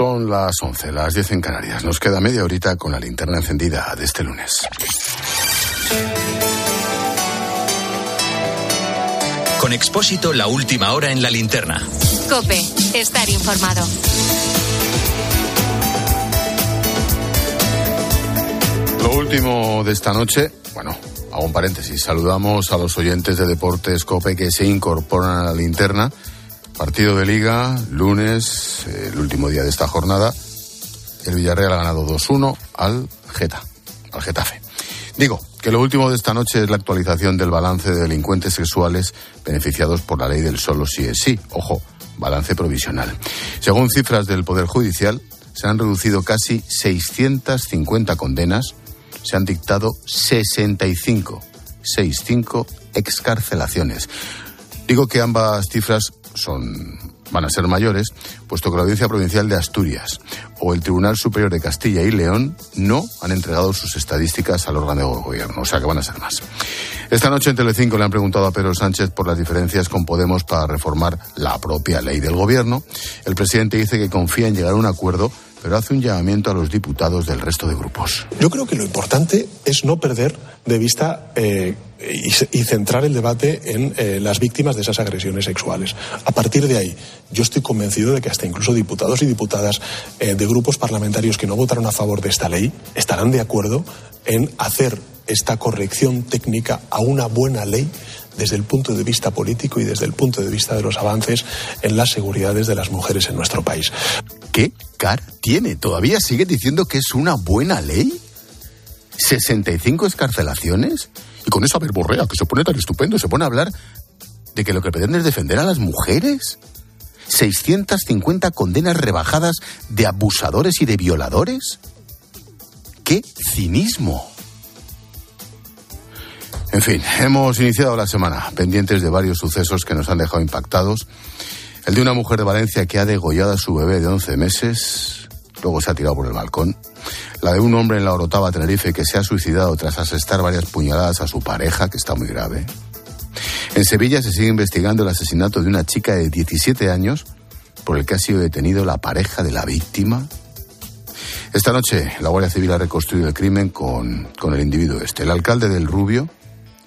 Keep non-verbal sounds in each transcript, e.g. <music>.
Son las 11, las 10 en Canarias. Nos queda media horita con la linterna encendida de este lunes. Con Expósito, la última hora en la linterna. Cope, estar informado. Lo último de esta noche, bueno, hago un paréntesis. Saludamos a los oyentes de Deportes Cope que se incorporan a la linterna. Partido de Liga, lunes, el último día de esta jornada. El Villarreal ha ganado 2-1 al Geta, al Getafe. Digo, que lo último de esta noche es la actualización del balance de delincuentes sexuales beneficiados por la ley del solo sí es sí. Ojo, balance provisional. Según cifras del Poder Judicial, se han reducido casi 650 condenas se han dictado 65, 65 excarcelaciones. Digo que ambas cifras son van a ser mayores, puesto que la Audiencia Provincial de Asturias o el Tribunal Superior de Castilla y León no han entregado sus estadísticas al órgano de gobierno, o sea que van a ser más. Esta noche en Telecinco le han preguntado a Pedro Sánchez por las diferencias con Podemos para reformar la propia ley del gobierno. El presidente dice que confía en llegar a un acuerdo pero hace un llamamiento a los diputados del resto de grupos. Yo creo que lo importante es no perder de vista eh, y, centrar el debate en eh, las víctimas de esas agresiones sexuales. A partir de ahí, yo estoy convencido de que hasta incluso diputados y diputadas eh, de grupos parlamentarios que no votaron a favor de esta ley estarán de acuerdo en hacer esta corrección técnica a una buena ley desde el punto de vista político y desde el punto de vista de los avances en las seguridades de las mujeres en nuestro país. ¿Qué cara tiene? ¿Todavía sigue diciendo que es una buena ley? ¿65 escarcelaciones? Y con eso, a ver, Borrea, que se pone tan estupendo, se pone a hablar de que lo que pretende es defender a las mujeres. 650 condenas rebajadas de abusadores y de violadores. ¡Qué cinismo! En fin, hemos iniciado la semana pendientes de varios sucesos que nos han dejado impactados. El de una mujer de Valencia que ha degollado a su bebé de 11 meses, luego se ha tirado por el balcón. La de un hombre en la Orotava, Tenerife, que se ha suicidado tras asestar varias puñaladas a su pareja, que está muy grave. En Sevilla se sigue investigando el asesinato de una chica de 17 años por el que ha sido detenido la pareja de la víctima. Esta noche la Guardia Civil ha reconstruido el crimen con, con el individuo este. El alcalde del Rubio,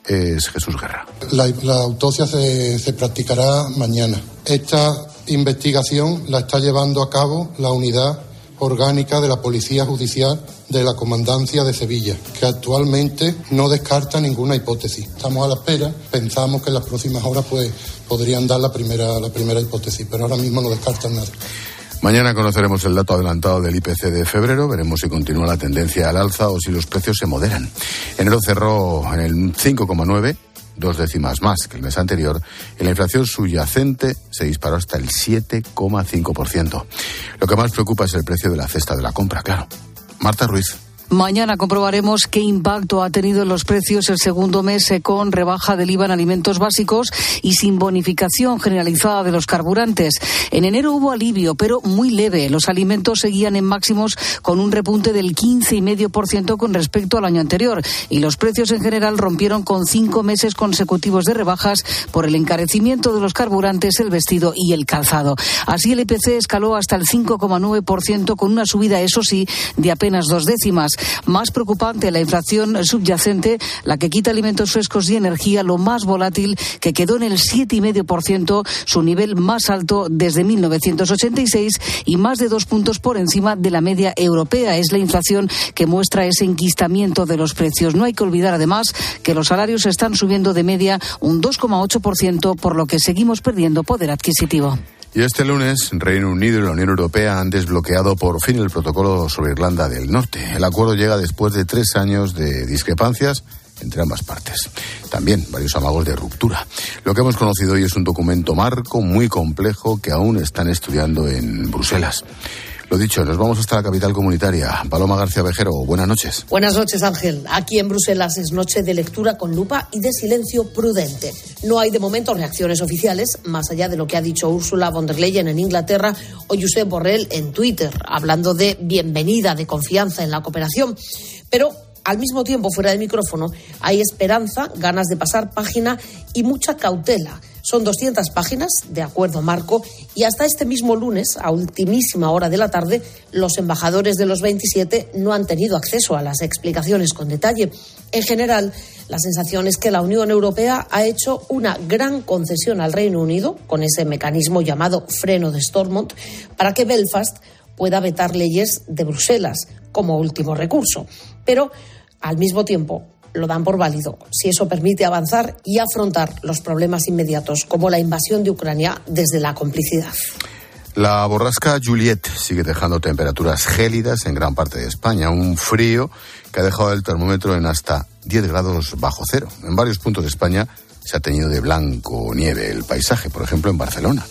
es Jesús Guerra. La, autopsia se, se practicará mañana. Esta investigación la está llevando a cabo la unidad orgánica de la Policía Judicial de la Comandancia de Sevilla, que actualmente no descarta ninguna hipótesis. Estamos a la espera, pensamos que en las próximas horas pues, podrían dar la primera, la primera hipótesis, pero ahora mismo no descartan nada. Mañana conoceremos el dato adelantado del IPC de febrero, veremos si continúa la tendencia al alza o si los precios se moderan. Enero cerró en el 5,9 dos décimas más que el mes anterior, y la inflación subyacente se disparó hasta el 7,5%. Lo que más preocupa es el precio de la cesta de la compra, claro. Marta Ruiz. Mañana comprobaremos qué impacto ha tenido en los precios el segundo mes eh, con rebaja del IVA en alimentos básicos y sin bonificación generalizada de los carburantes. En enero hubo alivio, pero muy leve. Los alimentos seguían en máximos con un repunte del 15,5% con respecto al año anterior y los precios en general rompieron con cinco meses consecutivos de rebajas por el encarecimiento de los carburantes, el vestido y el calzado. Así el IPC escaló hasta el 5,9% con una subida, eso sí, de apenas dos décimas. Más preocupante la inflación subyacente, la que quita alimentos frescos y energía, lo más volátil, que quedó en el 7,5%, su nivel más alto desde 1986 y más de dos puntos por encima de la media europea. Es la inflación que muestra ese enquistamiento de los precios. No hay que olvidar, además, que los salarios están subiendo de media un 2,8%, por lo que seguimos perdiendo poder adquisitivo. Y este lunes, Reino Unido y la Unión Europea han desbloqueado por fin el protocolo sobre Irlanda del Norte. El acuerdo llega después de tres años de discrepancias entre ambas partes. También varios amagos de ruptura. Lo que hemos conocido hoy es un documento marco muy complejo que aún están estudiando en Bruselas. Lo dicho, nos vamos hasta la capital comunitaria. Paloma García Vejero, buenas noches. Buenas noches, Ángel. Aquí en Bruselas es noche de lectura con lupa y de silencio prudente. No hay de momento reacciones oficiales, más allá de lo que ha dicho Ursula von der Leyen en Inglaterra o Josep Borrell en Twitter, hablando de bienvenida, de confianza en la cooperación. Pero al mismo tiempo, fuera del micrófono, hay esperanza, ganas de pasar página y mucha cautela Son 200 páginas de acuerdo marco y hasta este mismo lunes, a ultimísima hora de la tarde, los embajadores de los 27 no han tenido acceso a las explicaciones con detalle. En general, la sensación es que la Unión Europea ha hecho una gran concesión al Reino Unido con ese mecanismo llamado freno de Stormont para que Belfast pueda vetar leyes de Bruselas como último recurso. Pero, al mismo tiempo, lo dan por válido si eso permite avanzar y afrontar los problemas inmediatos como la invasión de Ucrania desde la complicidad. La borrasca Juliet sigue dejando temperaturas gélidas en gran parte de España, un frío que ha dejado el termómetro en hasta 10 grados bajo cero. En varios puntos de España se ha tenido de blanco nieve el paisaje, por ejemplo en Barcelona.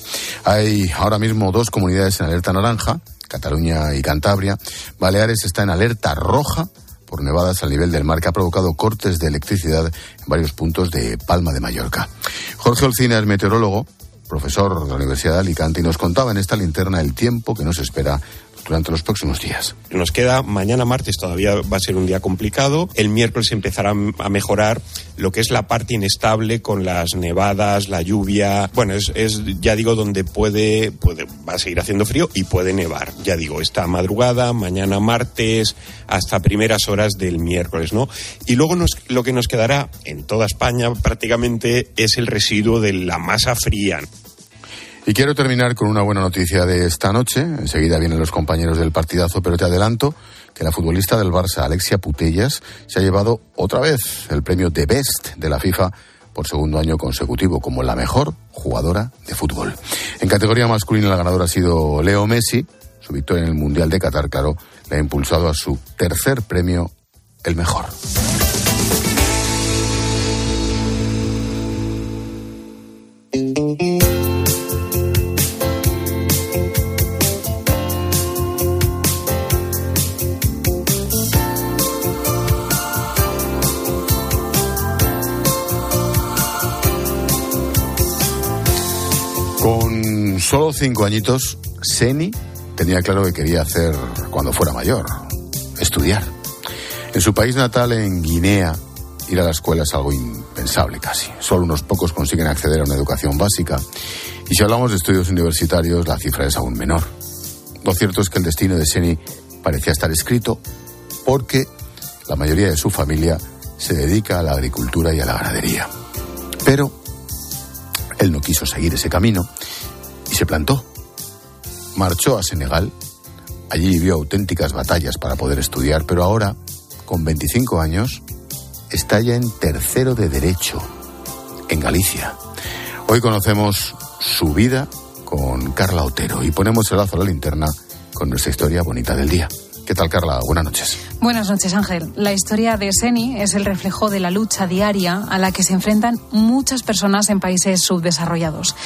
Hay ahora mismo dos comunidades en alerta naranja, Cataluña y Cantabria. Baleares está en alerta roja por nevadas al nivel del mar que ha provocado cortes de electricidad en varios puntos de Palma de Mallorca. Jorge Olcina es meteorólogo, profesor de la Universidad de Alicante, y nos contaba en esta linterna el tiempo que nos espera durante los próximos días. Nos queda mañana martes, todavía va a ser un día complicado. El miércoles empezará a mejorar lo que es la parte inestable con las nevadas, la lluvia. Bueno, es, es ya digo, donde puede, puede, va a seguir haciendo frío y puede nevar. Ya digo, esta madrugada, mañana martes, hasta primeras horas del miércoles, ¿no? Y luego nos, lo que nos quedará en toda España prácticamente es el residuo de la masa fría. Y quiero terminar con una buena noticia de esta noche. Enseguida vienen los compañeros del partidazo, pero te adelanto que la futbolista del Barça, Alexia Putellas, se ha llevado otra vez el premio de Best de la FIFA por segundo año consecutivo como la mejor jugadora de fútbol. En categoría masculina la ganadora ha sido Leo Messi. Su victoria en el Mundial de Qatar, claro, le ha impulsado a su tercer premio, el mejor. Solo cinco añitos, Seni tenía claro que quería hacer cuando fuera mayor, estudiar. En su país natal, en Guinea, ir a la escuela es algo impensable casi. Solo unos pocos consiguen acceder a una educación básica. Y si hablamos de estudios universitarios, la cifra es aún menor. Lo cierto es que el destino de Seni parecía estar escrito porque la mayoría de su familia se dedica a la agricultura y a la ganadería. Pero él no quiso seguir ese camino se plantó. Marchó a Senegal, allí vivió auténticas batallas para poder estudiar, pero ahora, con 25 años, está ya en tercero de Derecho, en Galicia. Hoy conocemos su vida con Carla Otero y ponemos el lazo a la linterna con nuestra historia bonita del día. ¿Qué tal, Carla? Buenas noches. Buenas noches, Ángel. La historia de Seni es el reflejo de la lucha diaria a la que se enfrentan muchas personas en países subdesarrollados.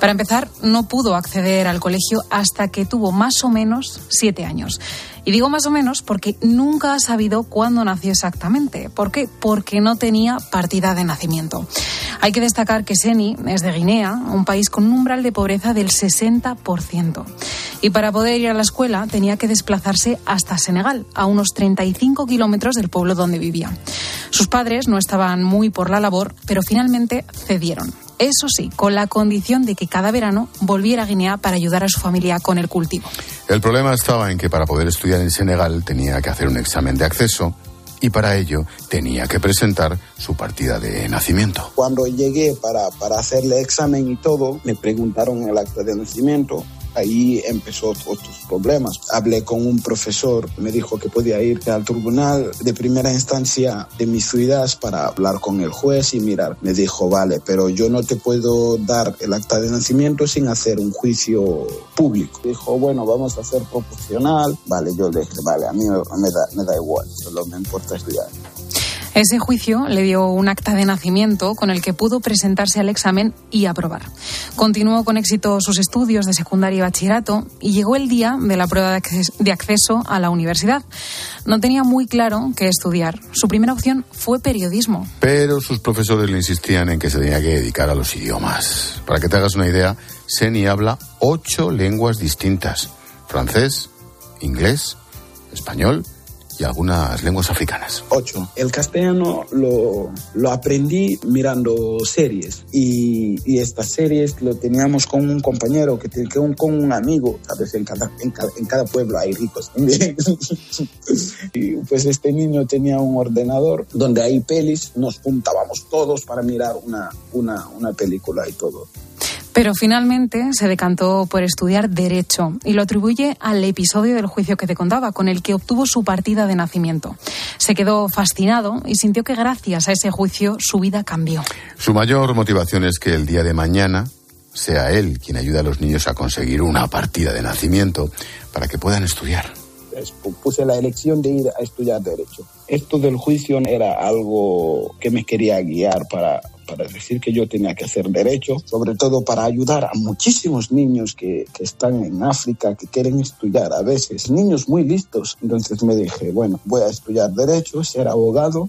Para empezar, no pudo acceder al colegio hasta que tuvo más o menos siete años. Y digo más o menos porque nunca ha sabido cuándo nació exactamente. ¿Por qué? Porque no tenía partida de nacimiento. Hay que destacar que Seni es de Guinea, un país con un umbral de pobreza del 60%. Y para poder ir a la escuela tenía que desplazarse hasta Senegal, a unos 35 kilómetros del pueblo donde vivía. Sus padres no estaban muy por la labor, pero finalmente cedieron. Eso sí, con la condición de que cada verano volviera a Guinea para ayudar a su familia con el cultivo. El problema estaba en que para poder estudiar en Senegal tenía que hacer un examen de acceso y para ello tenía que presentar su partida de nacimiento. Cuando llegué para, para hacerle examen y todo, me preguntaron el acta de nacimiento ahí empezó otros problemas. Hablé con un profesor, me dijo que podía ir al tribunal de primera instancia de mis ciudad para hablar con el juez y mirar. Me dijo, vale, pero yo no te puedo dar el acta de nacimiento sin hacer un juicio público. Dijo, bueno, vamos a hacer proporcional. Vale, yo le dije, vale, a mí me da, me da igual, solo me importa estudiar. Ese juicio le dio un acta de nacimiento con el que pudo presentarse al examen y aprobar. Continuó con éxito sus estudios de secundaria y bachillerato y llegó el día de la prueba de acceso a la universidad. No tenía muy claro qué estudiar. Su primera opción fue periodismo. Pero sus profesores le insistían en que se tenía que dedicar a los idiomas. Para que te hagas una idea, Seni habla ocho lenguas distintas. Francés, inglés, español y algunas lenguas africanas. Ocho. El castellano lo, lo aprendí mirando series y, y, estas series lo teníamos con un compañero, que, que un, con un amigo, ¿sabes? En cada, en cada, en cada pueblo hay ricos también. <laughs> y pues este niño tenía un ordenador donde hay pelis, nos juntábamos todos para mirar una, una, una película y todo. Pero finalmente se decantó por estudiar Derecho y lo atribuye al episodio del juicio que te contaba, con el que obtuvo su partida de nacimiento. Se quedó fascinado y sintió que gracias a ese juicio su vida cambió. Su mayor motivación es que el día de mañana sea él quien ayude a los niños a conseguir una partida de nacimiento para que puedan estudiar puse la elección de ir a estudiar derecho. Esto del juicio era algo que me quería guiar para, para decir que yo tenía que hacer derecho, sobre todo para ayudar a muchísimos niños que, que, están en África, que quieren estudiar a veces, niños muy listos. Entonces me dije, bueno, voy a estudiar derecho, ser abogado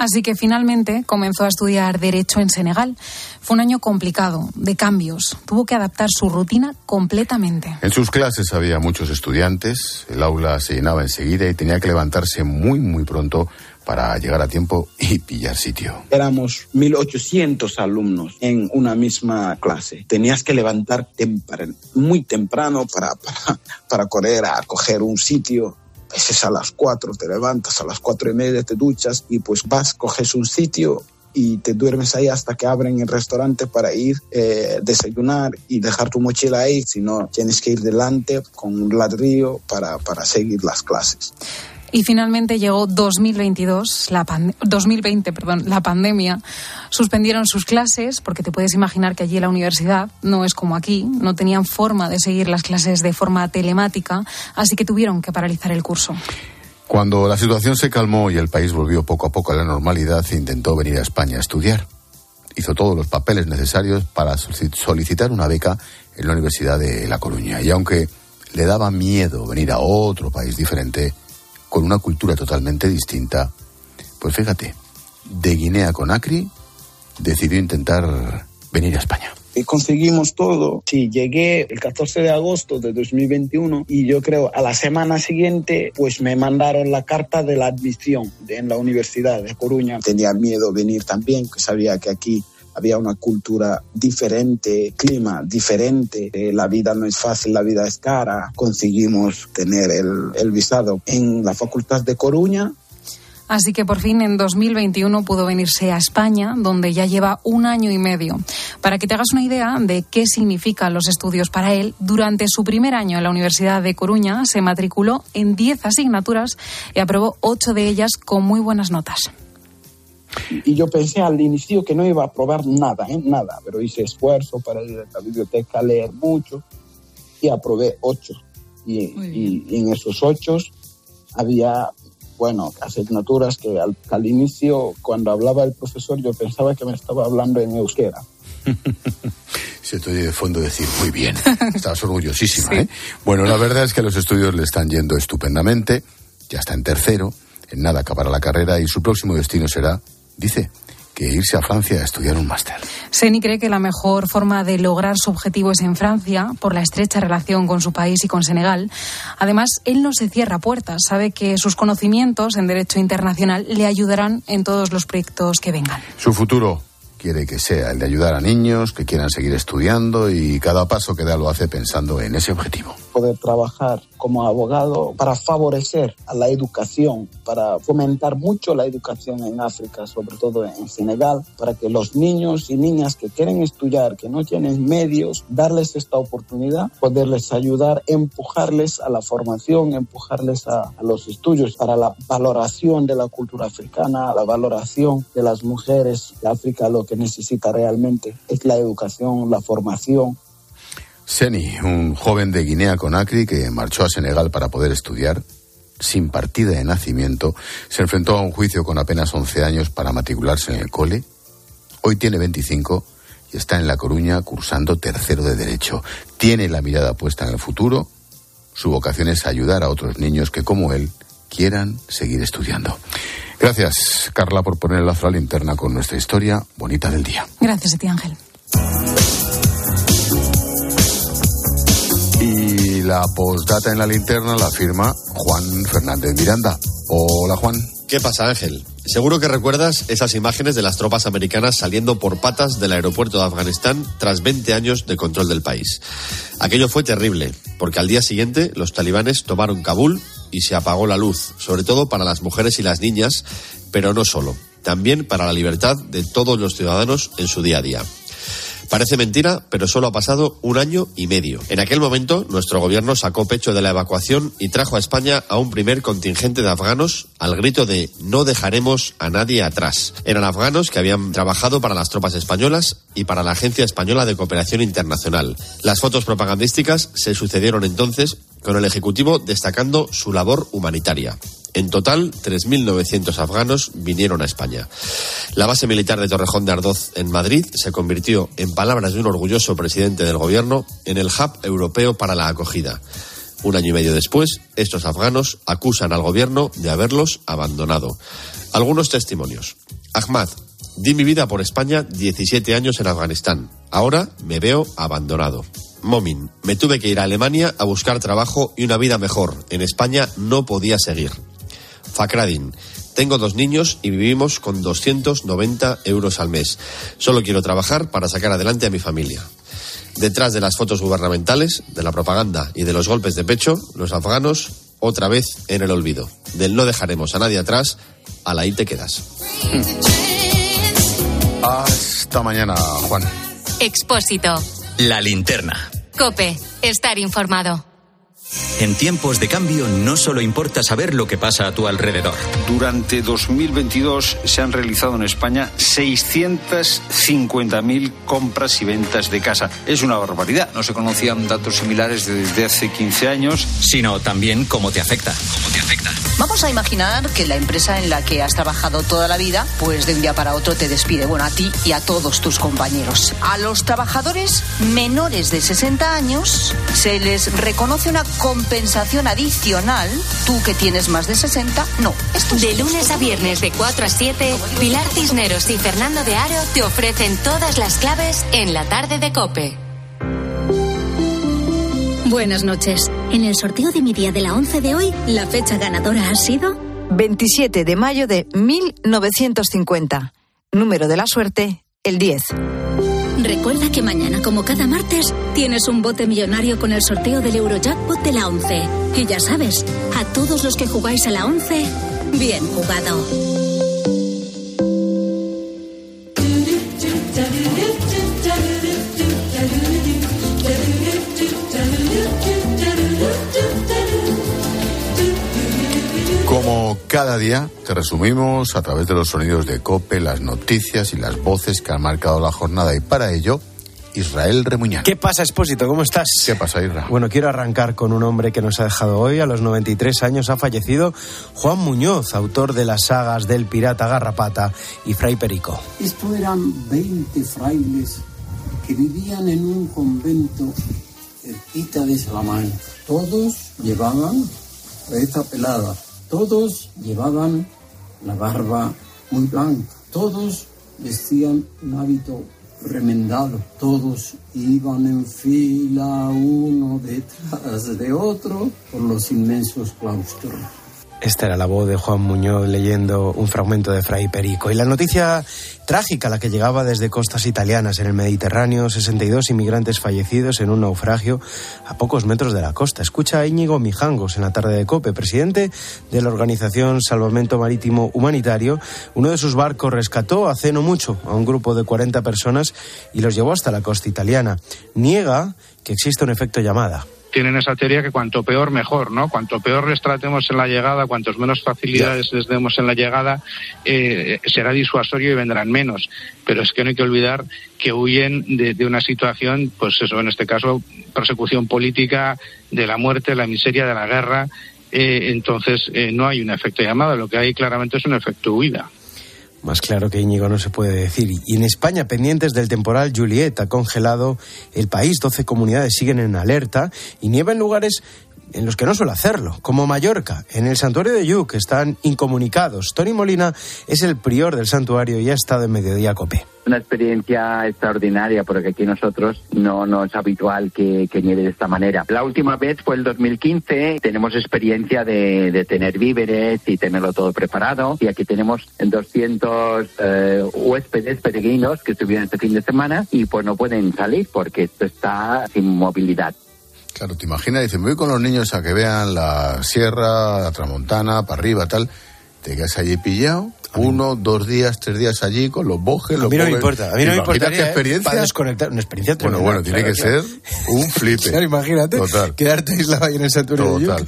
Así que finalmente comenzó a estudiar Derecho en Senegal. Fue un año complicado, de cambios. Tuvo que adaptar su rutina completamente. En sus clases había muchos estudiantes, el aula se llenaba enseguida y tenía que levantarse muy, muy pronto para llegar a tiempo y pillar sitio. Éramos 1.800 alumnos en una misma clase. Tenías que levantar tempran muy temprano para, para, correr a coger un sitio es a las 4, te levantas a las cuatro y media, te duchas y pues vas, coges un sitio y te duermes ahí hasta que abren el restaurante para ir eh, desayunar y dejar tu mochila ahí, si no tienes que ir delante con un ladrillo para, para seguir las clases. Y finalmente llegó 2022, la 2020, perdón, la pandemia. Suspendieron sus clases porque te puedes imaginar que allí la universidad no es como aquí, no tenían forma de seguir las clases de forma telemática, así que tuvieron que paralizar el curso. Cuando la situación se calmó y el país volvió poco a poco a la normalidad, intentó venir a España a estudiar. Hizo todos los papeles necesarios para solicitar una beca en la Universidad de La Coruña. Y aunque le daba miedo venir a otro país diferente, con una cultura totalmente distinta, pues fíjate, de Guinea con Acri decidió intentar venir a España. Y conseguimos todo. Sí, llegué el 14 de agosto de 2021 y yo creo a la semana siguiente pues me mandaron la carta de la admisión en la Universidad de Coruña. Tenía miedo venir también, que sabía que aquí había una cultura diferente, clima diferente, eh, la vida no es fácil, la vida es cara. Conseguimos tener el, el visado en la Facultad de Coruña, Así que por fin en 2021 pudo venirse a España, donde ya lleva un año y medio. Para que te hagas una idea de qué significan los estudios para él, durante su primer año en la Universidad de Coruña se matriculó en 10 asignaturas y aprobó 8 de ellas con muy buenas notas. Y yo pensé al inicio que no iba a probar nada, ¿eh? nada, pero hice esfuerzo para ir a la biblioteca a leer mucho y aprobé ocho. Y, y, y en esos ocho había, bueno, asignaturas que al, al, inicio, cuando hablaba el profesor, yo pensaba que me estaba hablando en euskera. Se te oye de fondo decir, muy bien, <laughs> estabas orgullosísima. sí. ¿eh? Bueno, la verdad es que los estudios le están yendo estupendamente, ya está en tercero, en nada acabará la carrera y su próximo destino será dice que irse a Francia a estudiar un máster. Seni cree que la mejor forma de lograr su objetivo es en Francia, por la estrecha relación con su país y con Senegal. Además, él no se cierra puertas, sabe que sus conocimientos en derecho internacional le ayudarán en todos los proyectos que vengan. Su futuro quiere que sea el de ayudar a niños que quieran seguir estudiando y cada paso que da lo hace pensando en ese objetivo. Poder trabajar como abogado para favorecer a la educación, para fomentar mucho la educación en África, sobre todo en Senegal, para que los niños y niñas que quieren estudiar, que no tienen medios, darles esta oportunidad, poderles ayudar, empujarles a la formación, empujarles a, los estudios para la valoración de la cultura africana, la valoración de las mujeres de África, lo que necesita realmente es la educación, la formación, Seni, un joven de Guinea Conakry que marchó a Senegal para poder estudiar, sin partida de nacimiento, se enfrentó a un juicio con apenas 11 años para matricularse en el cole. Hoy tiene 25 y está en La Coruña cursando tercero de Derecho. Tiene la mirada puesta en el futuro. Su vocación es ayudar a otros niños que, como él, quieran seguir estudiando. Gracias, Carla, por poner el lazo a la linterna con nuestra historia bonita del día. Gracias a ti, Ángel. Y la postdata en la linterna la firma Juan Fernández Miranda. Hola Juan. ¿Qué pasa Ángel? Seguro que recuerdas esas imágenes de las tropas americanas saliendo por patas del aeropuerto de Afganistán tras 20 años de control del país. Aquello fue terrible, porque al día siguiente los talibanes tomaron Kabul y se apagó la luz, sobre todo para las mujeres y las niñas, pero no solo, también para la libertad de todos los ciudadanos en su día a día. Parece mentira, pero solo ha pasado un año y medio. En aquel momento, nuestro gobierno sacó pecho de la evacuación y trajo a España a un primer contingente de afganos al grito de no dejaremos a nadie atrás. Eran afganos que habían trabajado para las tropas españolas y para la Agencia Española de Cooperación Internacional. Las fotos propagandísticas se sucedieron entonces con el Ejecutivo destacando su labor humanitaria. En total, 3.900 afganos vinieron a España. La base militar de Torrejón de Ardoz en Madrid se convirtió, en palabras de un orgulloso presidente del gobierno, en el hub europeo para la acogida. Un año y medio después, estos afganos acusan al gobierno de haberlos abandonado. Algunos testimonios. Ahmad, di mi vida por España 17 años en Afganistán. Ahora me veo abandonado. Momin, me tuve que ir a Alemania a buscar trabajo y una vida mejor. En España no podía seguir. Fakradin. Tengo dos niños y vivimos con 290 euros al mes. Solo quiero trabajar para sacar adelante a mi familia. Detrás de las fotos gubernamentales, de la propaganda y de los golpes de pecho, los afganos otra vez en el olvido. Del no dejaremos a nadie atrás, a la ahí te quedas. Hasta mañana, Juan. Expósito. La linterna. Cope. Estar informado. En tiempos de cambio no solo importa saber lo que pasa a tu alrededor. Durante 2022 se han realizado en España 650.000 compras y ventas de casa. Es una barbaridad. No se conocían datos similares desde hace 15 años. Sino también cómo te afecta. Cómo te afecta. Vamos a imaginar que la empresa en la que has trabajado toda la vida, pues de un día para otro te despide. Bueno, a ti y a todos tus compañeros. A los trabajadores menores de 60 años se les reconoce una compensación adicional. Tú que tienes más de 60, no. De lunes a viernes de 4 a 7, Pilar Cisneros y Fernando de Aro te ofrecen todas las claves en la tarde de Cope. Buenas noches. En el sorteo de mi día de la 11 de hoy, la fecha ganadora ha sido 27 de mayo de 1950. Número de la suerte, el 10. Recuerda que mañana, como cada martes, tienes un bote millonario con el sorteo del Eurojackpot de la 11. Y ya sabes, a todos los que jugáis a la 11, bien jugado. Cada día, te resumimos a través de los sonidos de Cope, las noticias y las voces que han marcado la jornada. Y para ello, Israel Remuñán. ¿Qué pasa, Expósito? ¿Cómo estás? ¿Qué pasa, Isra? Bueno, quiero arrancar con un hombre que nos ha dejado hoy. A los 93 años ha fallecido Juan Muñoz, autor de las sagas del Pirata Garrapata y Fray Perico. Esto eran 20 frailes que vivían en un convento cerquita de Salamanca. Todos llevaban esta pelada, todos llevaban la barba muy blanca, todos vestían un hábito remendado, todos iban en fila uno detrás de otro por los inmensos claustros. Esta era la voz de Juan Muñoz leyendo un fragmento de Fray Perico. Y la noticia trágica, la que llegaba desde costas italianas en el Mediterráneo, 62 inmigrantes fallecidos en un naufragio a pocos metros de la costa. Escucha a Íñigo Mijangos en la tarde de COPE, presidente de la organización Salvamento Marítimo Humanitario. Uno de sus barcos rescató hace no mucho a un grupo de 40 personas y los llevó hasta la costa italiana. Niega que existe un efecto llamada tienen esa teoría que cuanto peor mejor, ¿no? Cuanto peor les tratemos en la llegada, cuantos menos facilidades les demos en la llegada, eh, será disuasorio y vendrán menos. Pero es que no hay que olvidar que huyen de, de, una situación, pues eso, en este caso, persecución política, de la muerte, la miseria, de la guerra. Eh, entonces, eh, no hay un efecto llamada, lo que hay claramente es un efecto huida. Más claro que Íñigo no se puede decir. Y en España, pendientes del temporal Juliet, ha congelado el país. 12 comunidades siguen en alerta y nieva en lugares en los que no suele hacerlo, como Mallorca. En el santuario de Yuc están incomunicados. Tony Molina es el prior del santuario y ha estado en Mediodía Cope una experiencia extraordinaria porque aquí nosotros no, no es habitual que, que, nieve de esta manera. La última vez fue el 2015, tenemos experiencia de, de tener víveres y tenerlo todo preparado y aquí tenemos 200 eh, huéspedes peregrinos que estuvieron este fin de semana y pues no pueden salir porque esto está sin movilidad. Claro, te imaginas, dicen, voy con los niños a que vean la sierra, la tramontana, para arriba, tal. Te quedas allí pillado uno, dos días, tres días allí con los bojes. A mí no me importa. A mí no me importa. ¿Qué experiencia? Para desconectar. Una experiencia Bueno, bueno, tiene que ser un <laughs> flipe. Claro, imagínate. Total. Quedarte aislado ahí en el santuario de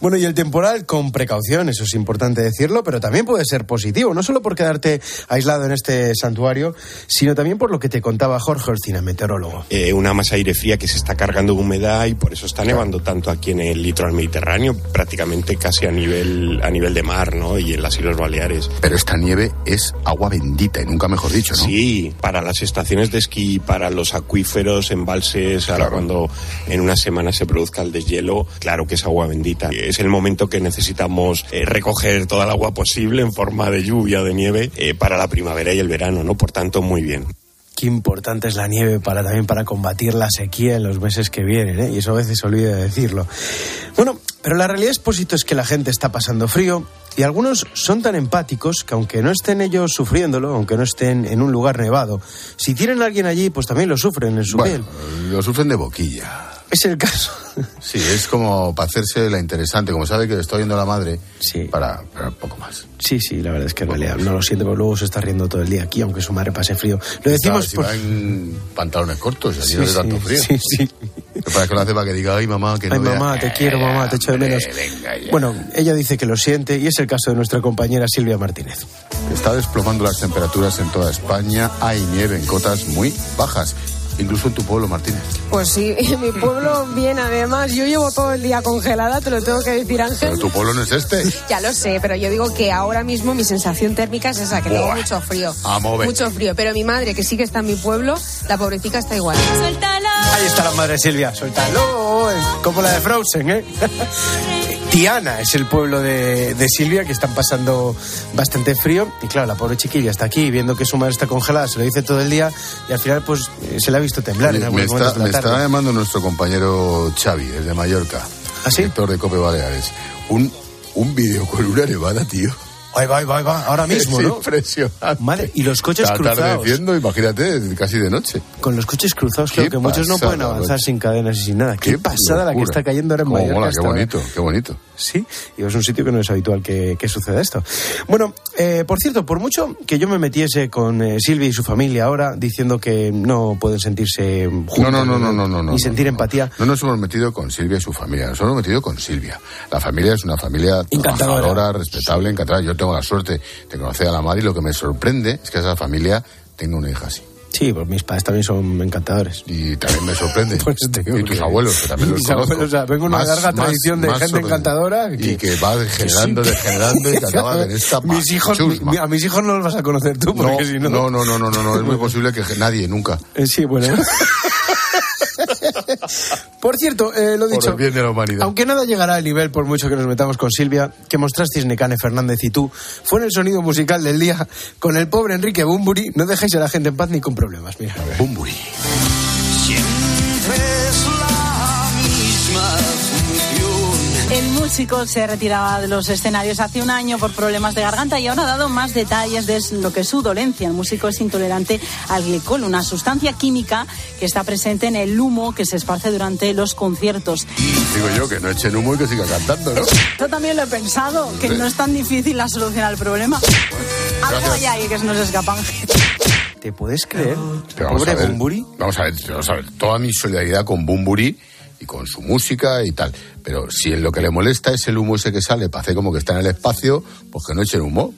Bueno, y el temporal con precaución, eso es importante decirlo, pero también puede ser positivo. No solo por quedarte aislado en este santuario, sino también por lo que te contaba Jorge Orcina, meteorólogo. Eh, una masa aire fría que se está cargando de humedad y por eso está nevando tanto aquí en el litoral mediterráneo, prácticamente casi a nivel, a nivel de mar, ¿no? Y en las Islas Baleares. Pero esta nieve es agua bendita, y nunca mejor dicho, ¿no? Sí, para las estaciones de esquí, para los acuíferos, embalses, ahora cuando en una semana se produzca el deshielo, claro que es agua bendita. Es el momento que necesitamos eh, recoger toda el agua posible en forma de lluvia de nieve eh, para la primavera y el verano, ¿no? Por tanto, muy bien qué importante es la nieve para también para combatir la sequía en los meses que vienen, ¿eh? y eso a veces se olvida decirlo. Bueno, pero la realidad es que la gente está pasando frío y algunos son tan empáticos que aunque no estén ellos sufriéndolo, aunque no estén en un lugar nevado, si tienen a alguien allí, pues también lo sufren en su bueno, Lo sufren de boquilla. Es el caso. <laughs> Sí, es como para hacerse la interesante, como sabe que le está viendo la madre, sí. para, para poco más. Sí, sí, la verdad es que en realidad no lo siente, pero luego se está riendo todo el día aquí, aunque su madre pase frío. Lo decimos por... en pantalones cortos, así sí, no hace tanto frío. Sí, <laughs> sí. Para que lo hace para que diga, ay mamá, que no Ay mamá, te quiero mamá, te echo de menos. Bueno, ella dice que lo siente y es el caso de nuestra compañera Silvia Martínez. Está desplomando las temperaturas en toda España, hay nieve en cotas muy bajas incluso en tu pueblo, Martínez. Pues sí, <laughs> en mi pueblo bien, además. Yo llevo todo el día congelada, te lo tengo que decir, Ángel. Pero tu pueblo no es este. <laughs> ya lo sé, pero yo digo que ahora mismo mi sensación térmica es esa, que tengo mucho frío. A mover. Mucho frío. Pero mi madre, que sí que está en mi pueblo, la pobrecita está igual. ¡Suéltalo! Ahí está la madre Silvia, suéltalo. Como la de Frozen, ¿eh? <laughs> Tiana es el pueblo de, de, Silvia, que están pasando bastante frío. Y claro, la pobre chiquilla está aquí viendo que su madre está congelada, se lo dice todo el día y al final pues se la ha visto temblar Oye, en de la me está llamando nuestro compañero Xavi, desde Mallorca, ¿Ah, sí? director de Cope Baleares. Un, un vídeo con una nevada, tío. Ahí va, ahí va, ahí va, ahora <laughs> mismo, es ¿no? impresionante. Madre, y los coches Está cruzados. atardeciendo, imagínate, casi de noche. Con los coches cruzados, creo que muchos no pueden avanzar sin cadenas y sin nada. Qué, pasada la que está cayendo ahora en Cómo Mallorca. mola, qué bonito, qué bonito. Sí, y es un sitio que no es habitual que, que suceda esto. Bueno, eh, por cierto, por mucho que yo me metiese con eh, Silvia y su familia ahora diciendo que no pueden sentirse juntos No, no, no, no, no, no, ni sentir no, empatía, No nos hemos metido con Silvia y su familia, nos hemos metido con Silvia. La familia es una familia Encantadora. respetable, encantadora. Yo tengo la suerte de conocer a la madre y lo que me sorprende es que esa familia tenga una hija así. sí, pues mis padres también son encantadores. Y también me sorprende. <laughs> Digo y tus que- abuelos, que también los Mis conozco. abuelos, o sea, vengo una Más- larga más- tradición de gente encantadora Y que va degenerando, sí. degenerando y que <laughs> acaba en esta mis hijos, mi- a mis hijos no los vas a conocer tú, porque no, si no... no, no, no, no, no, no, es muy posible que nadie, nunca. Eh, Sí, bueno. <laughs> <laughs> por cierto, eh, lo Por dicho. el bien de la humanidad. Aunque nada llegará al nivel, por mucho que nos metamos con Silvia, que mostrasteis Necane Fernández y tú, fue en el sonido musical del día con el pobre Enrique Bumburi. No dejáis a la gente en paz ni con problemas. Mira. Bumburi. Músico se retiraba de los escenarios hace un año por problemas de garganta y ahora ha dado más detalles de lo que es su dolencia. El músico es intolerante al glicol, una sustancia química que está presente en el humo que se esparce durante los conciertos. Digo yo que no echen humo y que siga cantando, ¿no? Yo también lo he pensado, que no es tan difícil la solución al problema. Algo gracias. hay ahí que se nos escapan. ¿Te puedes creer? Pobre Bumburi. Vamos a ver, vamos a ver, toda mi solidaridad con Bumburi y con su música y tal. Pero si en lo que le molesta es el humo ese que sale para hacer como que está en el espacio, pues que no echen humo.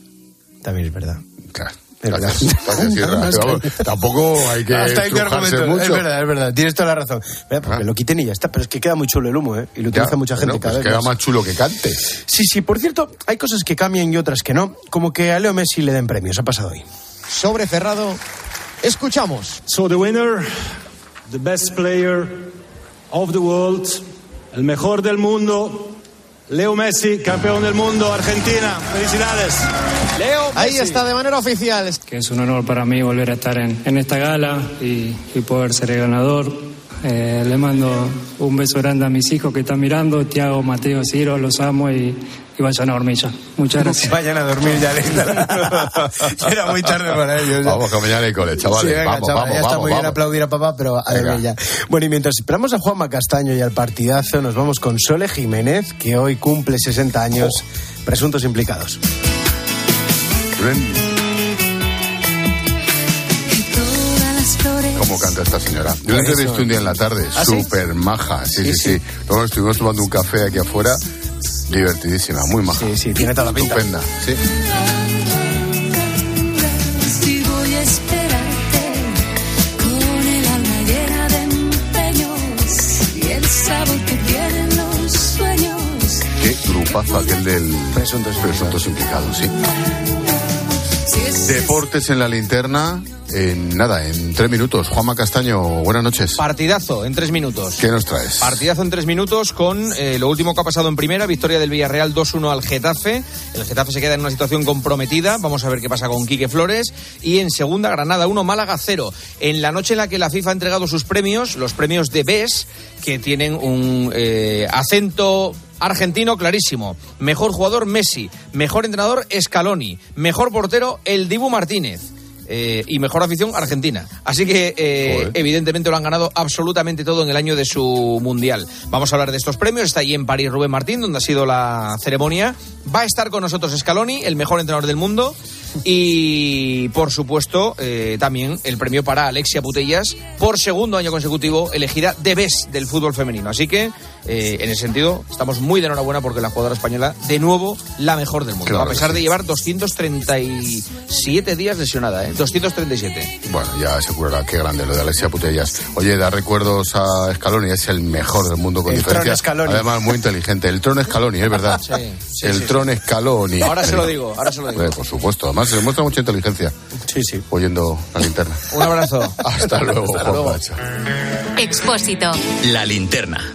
También es verdad. Claro. Es verdad. Gracias, gracias, <laughs> es tampoco hay que Hasta hay que mucho. Es verdad, es verdad. Tienes toda la razón. Mira, porque Ah. lo quiten y ya está. Pero es que queda muy chulo el humo, ¿eh? Y lo utiliza Ya, mucha gente bueno, cada pues vez queda más. más chulo que cante. Sí, sí. Por cierto, hay cosas que cambian y otras que no. Como que a Leo Messi le den premios. Ha pasado hoy. Sobre cerrado, escuchamos. So the winner, the best player of the world el mejor del mundo, Leo Messi, campeón del mundo, Argentina. Felicidades. Leo Ahí está de manera oficial. Que es un honor para mí volver a estar en, en esta gala y, y poder ser el ganador. Eh, le mando un beso grande a mis hijos que están mirando, Tiago, Mateo, Ciro, los amo y, y vayan a dormir ya. Muchas gracias. <laughs> Vayan a dormir ya, linda. <laughs> Era muy tarde para ellos. ya. Vamos, que mañana hay cole, chavales. Sí, venga, vamos, chaval, vamos, ya está vamos, muy bien vamos. aplaudir a papá, pero a dormir ya. Bueno, y mientras esperamos a Juanma Castaño y al partidazo, nos vamos con Sole Jiménez, que hoy cumple 60 años, presuntos implicados. ¿Cómo canta esta señora? Yo la entrevisté un día en la tarde, ¿Ah, sí? súper maja. Sí, sí, Sí, sí. Luego estuvimos tomando un café aquí afuera, divertidísima, muy maja. Sí, sí, tiene toda la pinta. Estupenda, sí. Qué grupazo aquel del Presuntos, Implicados, sí. Deportes en la linterna, en nada, en tres minutos. Juanma Castaño, buenas noches. Partidazo en tres minutos. ¿Qué nos traes? Partidazo en tres minutos con eh, lo último que ha pasado en primera, victoria del Villarreal 2-1 al Getafe. El Getafe se queda en una situación comprometida. Vamos a ver qué pasa con Quique Flores. Y en segunda, Granada 1, Málaga 0. En la noche en la que la FIFA ha entregado sus premios, los premios de BES, que tienen un eh, acento argentino clarísimo. Mejor jugador Messi, mejor entrenador Scaloni, mejor portero el Dibu Martínez. Eh, y mejor afición Argentina. Así que eh, evidentemente lo han ganado absolutamente todo en el año de su mundial. Vamos a hablar de estos premios. Está allí en París Rubén Martín, donde ha sido la ceremonia. Va a estar con nosotros Scaloni, el mejor entrenador del mundo. Y por supuesto, eh, también el premio para Alexia Putellas, por segundo año consecutivo, elegida de best del fútbol femenino. Así que, eh, en ese sentido, estamos muy de enhorabuena porque la jugadora española, de nuevo, la mejor del mundo. Claro a pesar de llevar 237 días lesionada, ¿eh? 237. Bueno, ya se curará. Qué grande lo de Alexia Putellas. Oye, da recuerdos a Scaloni, es el mejor del mundo con El diferencia. Tron Scaloni. Además, muy inteligente. El Tron Scaloni, es verdad. Sí, sí, el sí, Tron Scaloni. Ahora se lo digo, ahora se lo digo. Por supuesto. Además, se demuestra mucha inteligencia. Sí, sí. Oyendo la linterna. Un abrazo. <laughs> Hasta luego, Hasta luego. Chao. Expósito. La linterna.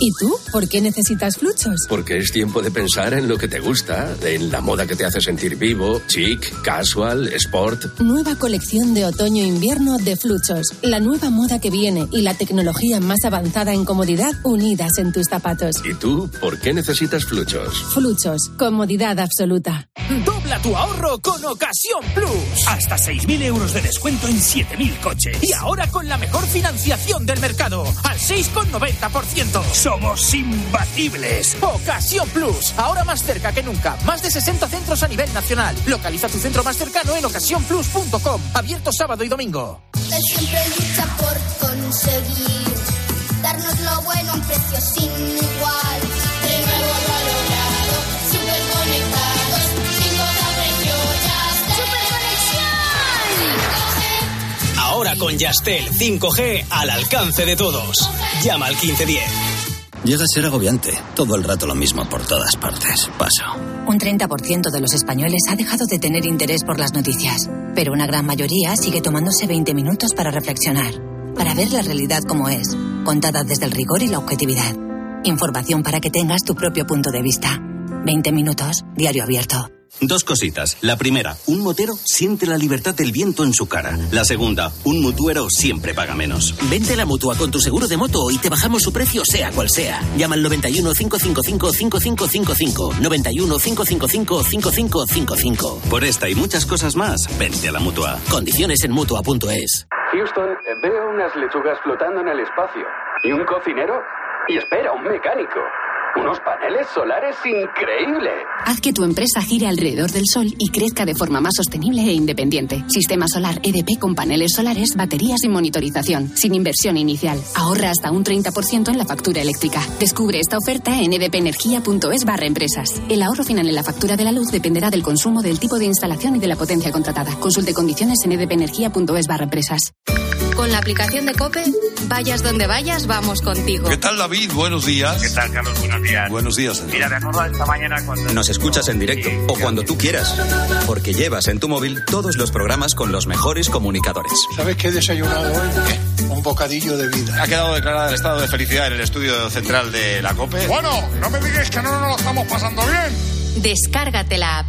¿Y tú? ¿Por qué necesitas fluchos? Porque es tiempo de pensar en lo que te gusta, en la moda que te hace sentir vivo, chic, casual, sport. Nueva colección de otoño-invierno de Fluchos. La nueva moda que viene y la tecnología más avanzada en comodidad unidas en tus zapatos. ¿Y tú por qué necesitas fluchos? Fluchos. Comodidad absoluta. Dobla tu ahorro con Ocasión Plus. Hasta 6.000 euros de descuento en 7.000 coches. Y ahora con la mejor financiación del mercado, al 6,90%. Somos imbatibles. Ocasión Plus. Ahora más cerca que nunca. Más de 60 centros a nivel nacional. Localiza tu centro más cercano en ocasiónplus.com. Abierto sábado y domingo. Él siempre lucha por conseguir darnos lo bueno a un precio sin igual. De nuevo lo ha logrado, súper conectados, sin precio ya está. ¡Super Ahora con Yastel 5G al alcance de todos. Llama al 1510. Llega a ser agobiante. Todo el rato lo mismo por todas partes. Paso. Un 30% de los españoles ha dejado de tener interés por las noticias, pero una gran mayoría sigue tomándose 20 minutos para reflexionar, para ver la realidad como es, contada desde el rigor y la objetividad. Información para que tengas tu propio punto de vista. 20 minutos, diario abierto. Dos cositas. La primera, un motero siente la libertad del viento en su cara. La segunda, un mutuero siempre paga menos. Vente a la mutua con tu seguro de moto y te bajamos su precio, sea cual sea. Llama al 91 555 5555. 91 555 5555. Por esta y muchas cosas más, vente a la mutua. Condiciones en mutua.es. Houston, veo unas lechugas flotando en el espacio. ¿Y un cocinero? Y espera, un mecánico. Unos paneles solares increíbles. Haz que tu empresa gire alrededor del sol y crezca de forma más sostenible e independiente. Sistema solar EDP con paneles solares, baterías y monitorización, sin inversión inicial. Ahorra hasta un 30% en la factura eléctrica. Descubre esta oferta en edpenergia.es barra empresas. El ahorro final en la factura de la luz dependerá del consumo, del tipo de instalación y de la potencia contratada. Consulte condiciones en edpenergia.es barra empresas. Con la aplicación de Cope, vayas donde vayas, vamos contigo. ¿Qué tal, David? Buenos días. ¿Qué tal, Carlos? Buenos días. Buenos días. Mira, me acuerdo esta mañana cuando... Nos escuchas en directo o cuando tú quieras, porque llevas en tu móvil todos los programas con los mejores comunicadores. ¿Sabes qué he desayunado hoy? Un bocadillo de vida. Ha quedado declarada el estado de felicidad en el estudio central de la COPE. Bueno, no me digáis que no nos lo estamos pasando bien. Descárgate la app.